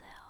myself.